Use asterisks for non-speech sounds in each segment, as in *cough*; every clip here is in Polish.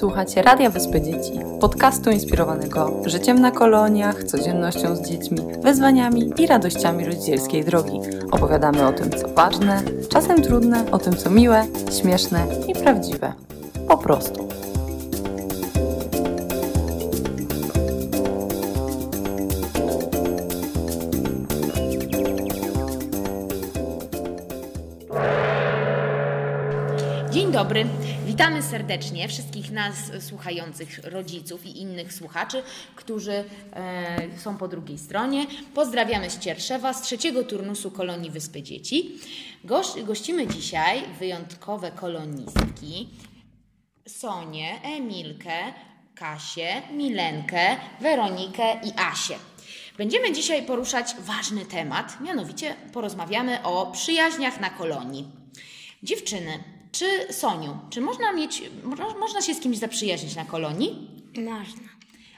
Słuchacie Radia Wyspy Dzieci, podcastu inspirowanego życiem na koloniach, codziennością z dziećmi, wyzwaniami i radościami rodzicielskiej drogi. Opowiadamy o tym, co ważne, czasem trudne, o tym, co miłe, śmieszne i prawdziwe. Po prostu. Dzień dobry. Witamy serdecznie wszystkich nas słuchających rodziców i innych słuchaczy, którzy e, są po drugiej stronie. Pozdrawiamy z Cierszewa, z trzeciego turnusu kolonii Wyspy Dzieci. Goś, gościmy dzisiaj wyjątkowe kolonistki Sonię, Emilkę, Kasię, Milenkę, Weronikę i Asię. Będziemy dzisiaj poruszać ważny temat, mianowicie porozmawiamy o przyjaźniach na kolonii. Dziewczyny, czy Soniu, czy można mieć, mo- można się z kimś zaprzyjaźnić na kolonii? Można.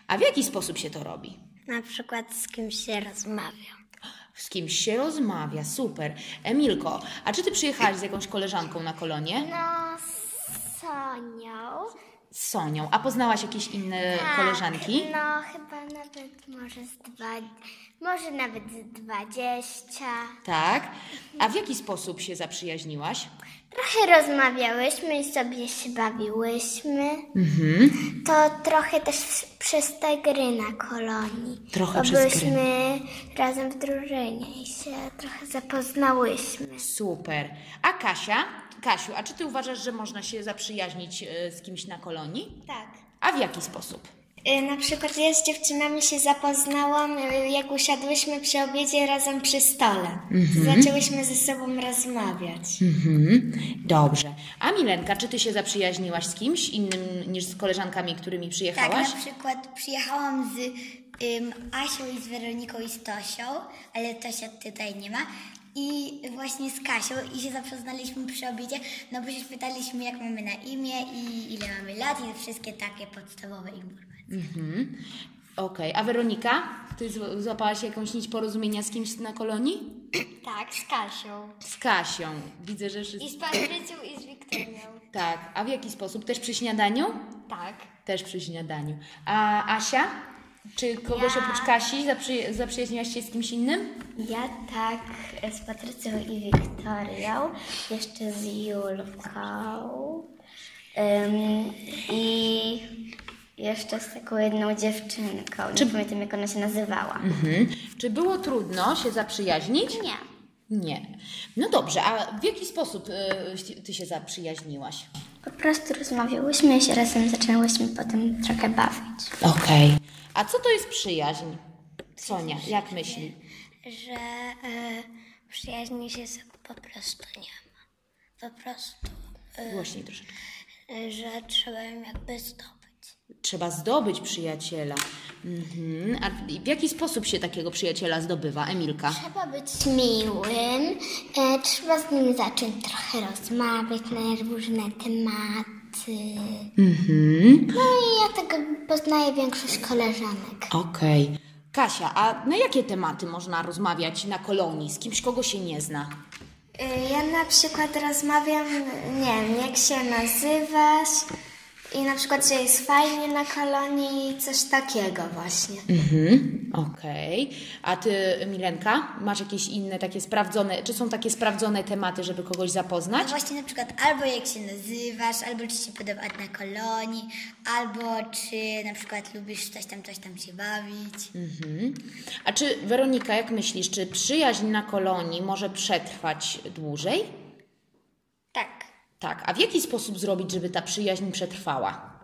A w jaki sposób się to robi? Na przykład z kimś się rozmawia. Z kimś się rozmawia, super. Emilko, a czy ty przyjechałaś z jakąś koleżanką na kolonię? No, z Sonią. Z Sonią. A poznałaś jakieś inne koleżanki? No, chyba nawet może z dwa, może nawet z dwadzieścia. Tak. A w jaki sposób się zaprzyjaźniłaś? Trochę rozmawiałyśmy i sobie się bawiłyśmy. Mhm. To trochę też przez te gry na kolonii. Trochę Bo przez gry. byliśmy razem w drużynie i się trochę zapoznałyśmy. Super. A Kasia? Kasiu, a czy ty uważasz, że można się zaprzyjaźnić e, z kimś na kolonii? Tak. A w jaki sposób? Y, Na przykład ja z dziewczynami się zapoznałam, y, jak usiadłyśmy przy obiedzie razem przy stole. Zaczęłyśmy ze sobą rozmawiać. Mhm. Dobrze. A Milenka, czy ty się zaprzyjaźniłaś z kimś innym niż z koleżankami, którymi przyjechałaś? Tak, na przykład przyjechałam z ym, Asią i z Weroniką i z Tosią, ale Tosia tutaj nie ma. I właśnie z Kasią i się zapoznaliśmy przy obiedzie, no bo się pytaliśmy jak mamy na imię i ile mamy lat i wszystkie takie podstawowe informacje. Mhm. Okej. A Weronika? Ty złapałaś jakąś nić porozumienia z kimś na kolonii? *clears throat* Tak, z Kasią. Z Kasią. Widzę, że wszyscy... I z Patrycją i z Wiktorią. *clears throat* Tak. A w jaki sposób? Też przy śniadaniu? Tak. Też przy śniadaniu. A Asia? Czy kogoś Ja- oprócz Kasi zaprzy... zaprzyjaźniłaś się z kimś innym? Ja tak, z Patrycją i Wiktorią, jeszcze z Julką Ym, i jeszcze z taką jedną dziewczynką. Nie pamiętam jak ona się nazywała. Mhm. Czy było trudno się zaprzyjaźnić? Nie. Nie. No dobrze, a w jaki sposób y, ty się zaprzyjaźniłaś? Po prostu rozmawiałyśmy i się razem zaczęłyśmy potem trochę bawić. Okej. A co to jest przyjaźń? Sonia, jak myśli? Że e, przyjaźni się po prostu nie ma. Po prostu, Głośniej troszeczkę. e, że trzeba ją jakby zdobyć. Trzeba zdobyć przyjaciela. Mhm. A w jaki sposób się takiego przyjaciela zdobywa, Emilka? Trzeba być miłym, e, trzeba z nim zacząć trochę rozmawiać na różne tematy. Mhm. No i ja tego poznaję większość koleżanek. Okej. Kasia, a na jakie tematy można rozmawiać na kolonii z kimś, kogo się nie zna? Y, Ja na przykład rozmawiam, nie wiem, jak się nazywasz i na przykład, że jest fajnie na kolonii, coś takiego właśnie. Mhm. Okej. A ty, Milenka, masz jakieś inne takie sprawdzone, czy są takie sprawdzone tematy, żeby kogoś No zapoznać? właśnie na przykład albo jak się nazywasz, albo czy się podoba na kolonii, albo czy na przykład lubisz coś tam, coś tam się bawić. Mhm. A czy, Weronika, jak myślisz, czy przyjaźń na kolonii może przetrwać dłużej? Tak. A w jaki sposób zrobić, żeby ta przyjaźń przetrwała?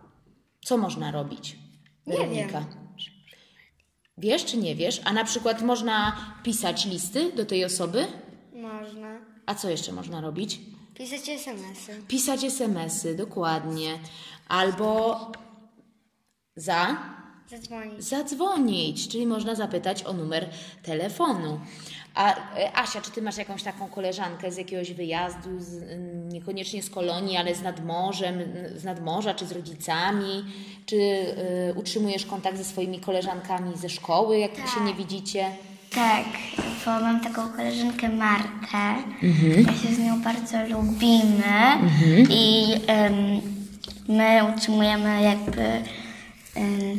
Co można robić? Weronika. Wiesz czy nie wiesz? A na przykład można pisać listy do tej osoby? Można. A co jeszcze można robić? Pisać SMS-y. Pisać SMS-y, dokładnie. Albo za Zadzwonić. zadzwonić, czyli można zapytać o numer telefonu. A e, Asia, czy ty masz jakąś taką koleżankę z jakiegoś wyjazdu, z, niekoniecznie z kolonii, ale z nad morzem, z nadmorza, czy z rodzicami? Czy y, utrzymujesz kontakt ze swoimi koleżankami ze szkoły, jak się nie widzicie? Tak, bo mam taką koleżankę Martę. Ja się z nią bardzo lubimy i em, my utrzymujemy jakby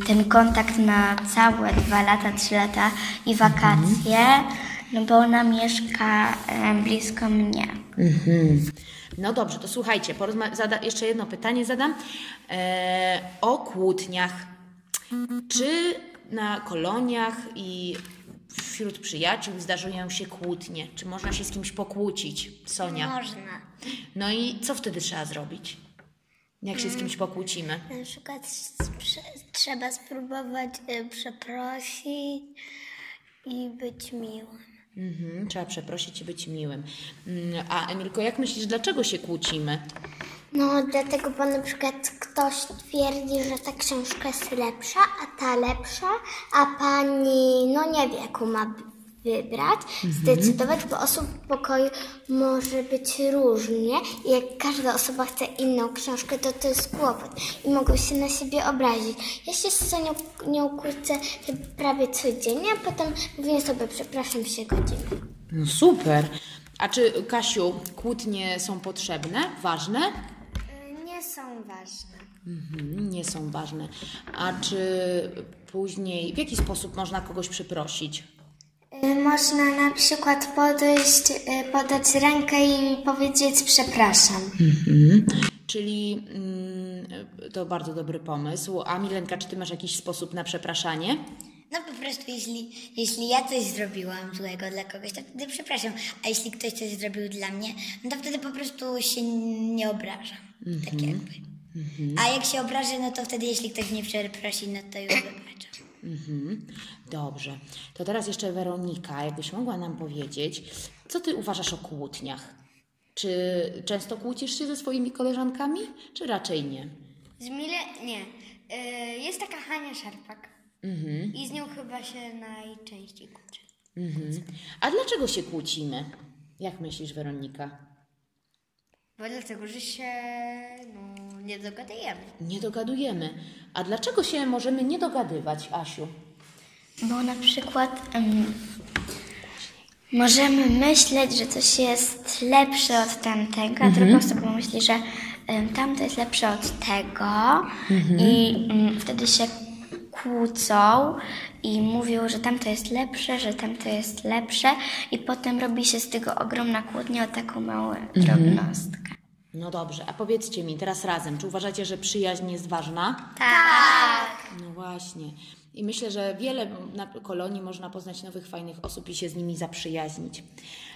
ten kontakt na całe dwa lata, trzy lata i wakacje, no bo ona mieszka blisko mnie. No dobrze, to słuchajcie, porozma- zada- jeszcze jedno pytanie zadam e, o kłótniach. Czy na koloniach i wśród przyjaciół zdarzają się kłótnie? Czy można się z kimś pokłócić? Sonia. Można. No i co wtedy trzeba zrobić? Jak się z kimś pokłócimy? Na przykład sprze- trzeba spróbować y, przeprosić i być miłym. Mhm, trzeba przeprosić i być miłym. Mm, A Emilko, jak myślisz, dlaczego się kłócimy? No, dlatego, bo na przykład ktoś twierdzi, że ta książka jest lepsza, a ta lepsza, a pani, no nie wie, jaką ma wybrać, zdecydować, bo osób w pokoju może być różnie i jak każda osoba chce inną książkę, to to jest kłopot i mogą się na siebie obrazić. Ja się z nią kłócę prawie codziennie, a potem mówię sobie, przepraszam, się godzimy. No super. A czy, Kasiu, kłótnie są potrzebne, ważne? Nie są ważne. Mhm, nie są ważne. A czy później, w jaki sposób można kogoś przeprosić? Można na przykład podejść, y, podać rękę i powiedzieć przepraszam. Czyli mm, to bardzo dobry pomysł. A Milenka, czy ty masz jakiś sposób na przepraszanie? No po prostu jeśli, jeśli ja coś zrobiłam złego dla kogoś, to wtedy przepraszam. A jeśli ktoś coś zrobił dla mnie, no to wtedy po prostu się nie obrażam. Tak jakby. A jak się obrażę, no to wtedy jeśli ktoś mnie przeprosi, no to już wybaczam. Mhm. Dobrze. To teraz jeszcze Weronika, jakbyś mogła nam powiedzieć, co ty uważasz o kłótniach? Czy często kłócisz się ze swoimi koleżankami, czy raczej nie? Z Mile? Nie. Y, Jest taka Hania Szarpak. I z nią chyba się najczęściej kłócę. Mhm. A dlaczego się kłócimy? Jak myślisz, Weronika? Bo dlatego, że się no, nie dogadujemy. Nie dogadujemy. A dlaczego się możemy nie dogadywać, Asiu? Bo na przykład em, możemy myśleć, że coś jest lepsze od tamtego, a druga osoba myśli, że em, tamto jest lepsze od tego i mm, wtedy się kłócą i mówią, że tamto jest lepsze, że tamto jest lepsze i potem robi się z tego ogromna kłótnia o taką małą drobnostkę. No dobrze, a powiedzcie mi teraz razem, czy uważacie, że przyjaźń jest ważna? Tak. No właśnie. I myślę, że wiele na kolonii można poznać nowych, fajnych osób i się z nimi zaprzyjaźnić.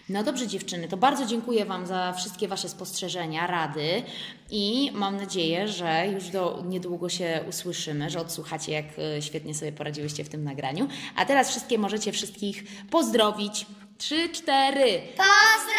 No dobrze, dziewczyny, to bardzo dziękuję Wam za wszystkie Wasze spostrzeżenia, rady i mam nadzieję, że już do niedługo się usłyszymy, że odsłuchacie, jak e, świetnie sobie poradziłyście w tym nagraniu. A teraz wszystkie możecie wszystkich pozdrowić. Trzy, cztery. Pozdrawiam!